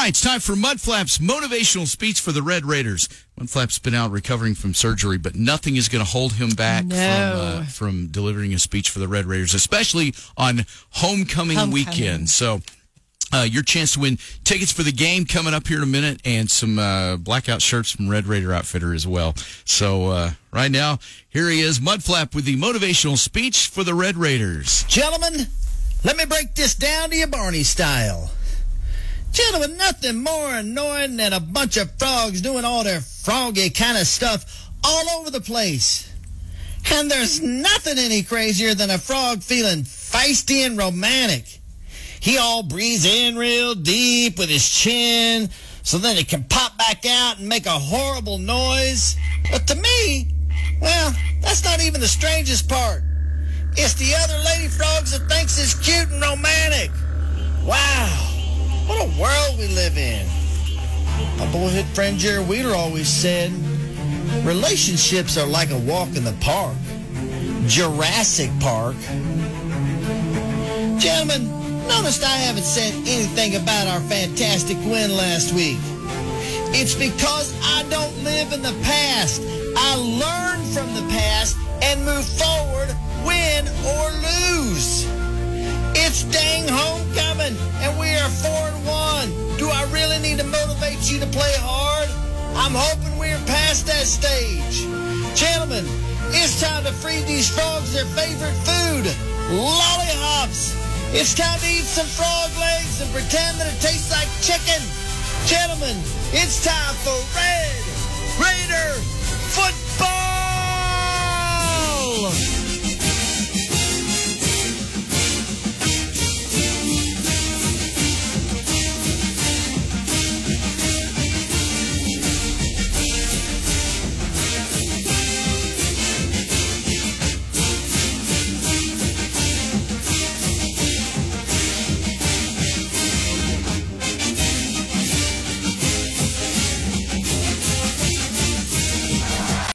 right, it's time for Mudflap's motivational speech for the Red Raiders. Mudflap's been out recovering from surgery, but nothing is going to hold him back No. from uh, from delivering a speech for the Red Raiders, especially on homecoming, Homecoming. weekend. So. Uh, your chance to win tickets for the game coming up here in a minute, and some uh, blackout shirts from Red Raider Outfitter as well. So uh, right now, here he is, Mudflap, with the motivational speech for the Red Raiders. Gentlemen, let me break this down to you Barney style. Gentlemen, nothing more annoying than a bunch of frogs doing all their froggy kind of stuff all over the place. And there's nothing any crazier than a frog feeling feisty and romantic. He all breathes in real deep with his chin so then it can pop back out and make a horrible noise. But to me, well, that's not even the strangest part. It's the other lady frogs that thinks it's cute and romantic. Wow, what a world we live in. My boyhood friend Jerry Wheeler always said, relationships are like a walk in the park. Jurassic Park. Gentlemen, noticed I haven't said anything about our fantastic win last week. It's because I don't live in the past. I learn from the past and move forward, win or lose. It's dang homecoming, and we are four motivate you to play hard? I'm hoping we're past that stage. Gentlemen, it's time to feed these frogs their favorite food, lollyhops. It's time to eat some frog legs and pretend that it tastes like chicken. Gentlemen, it's time for Red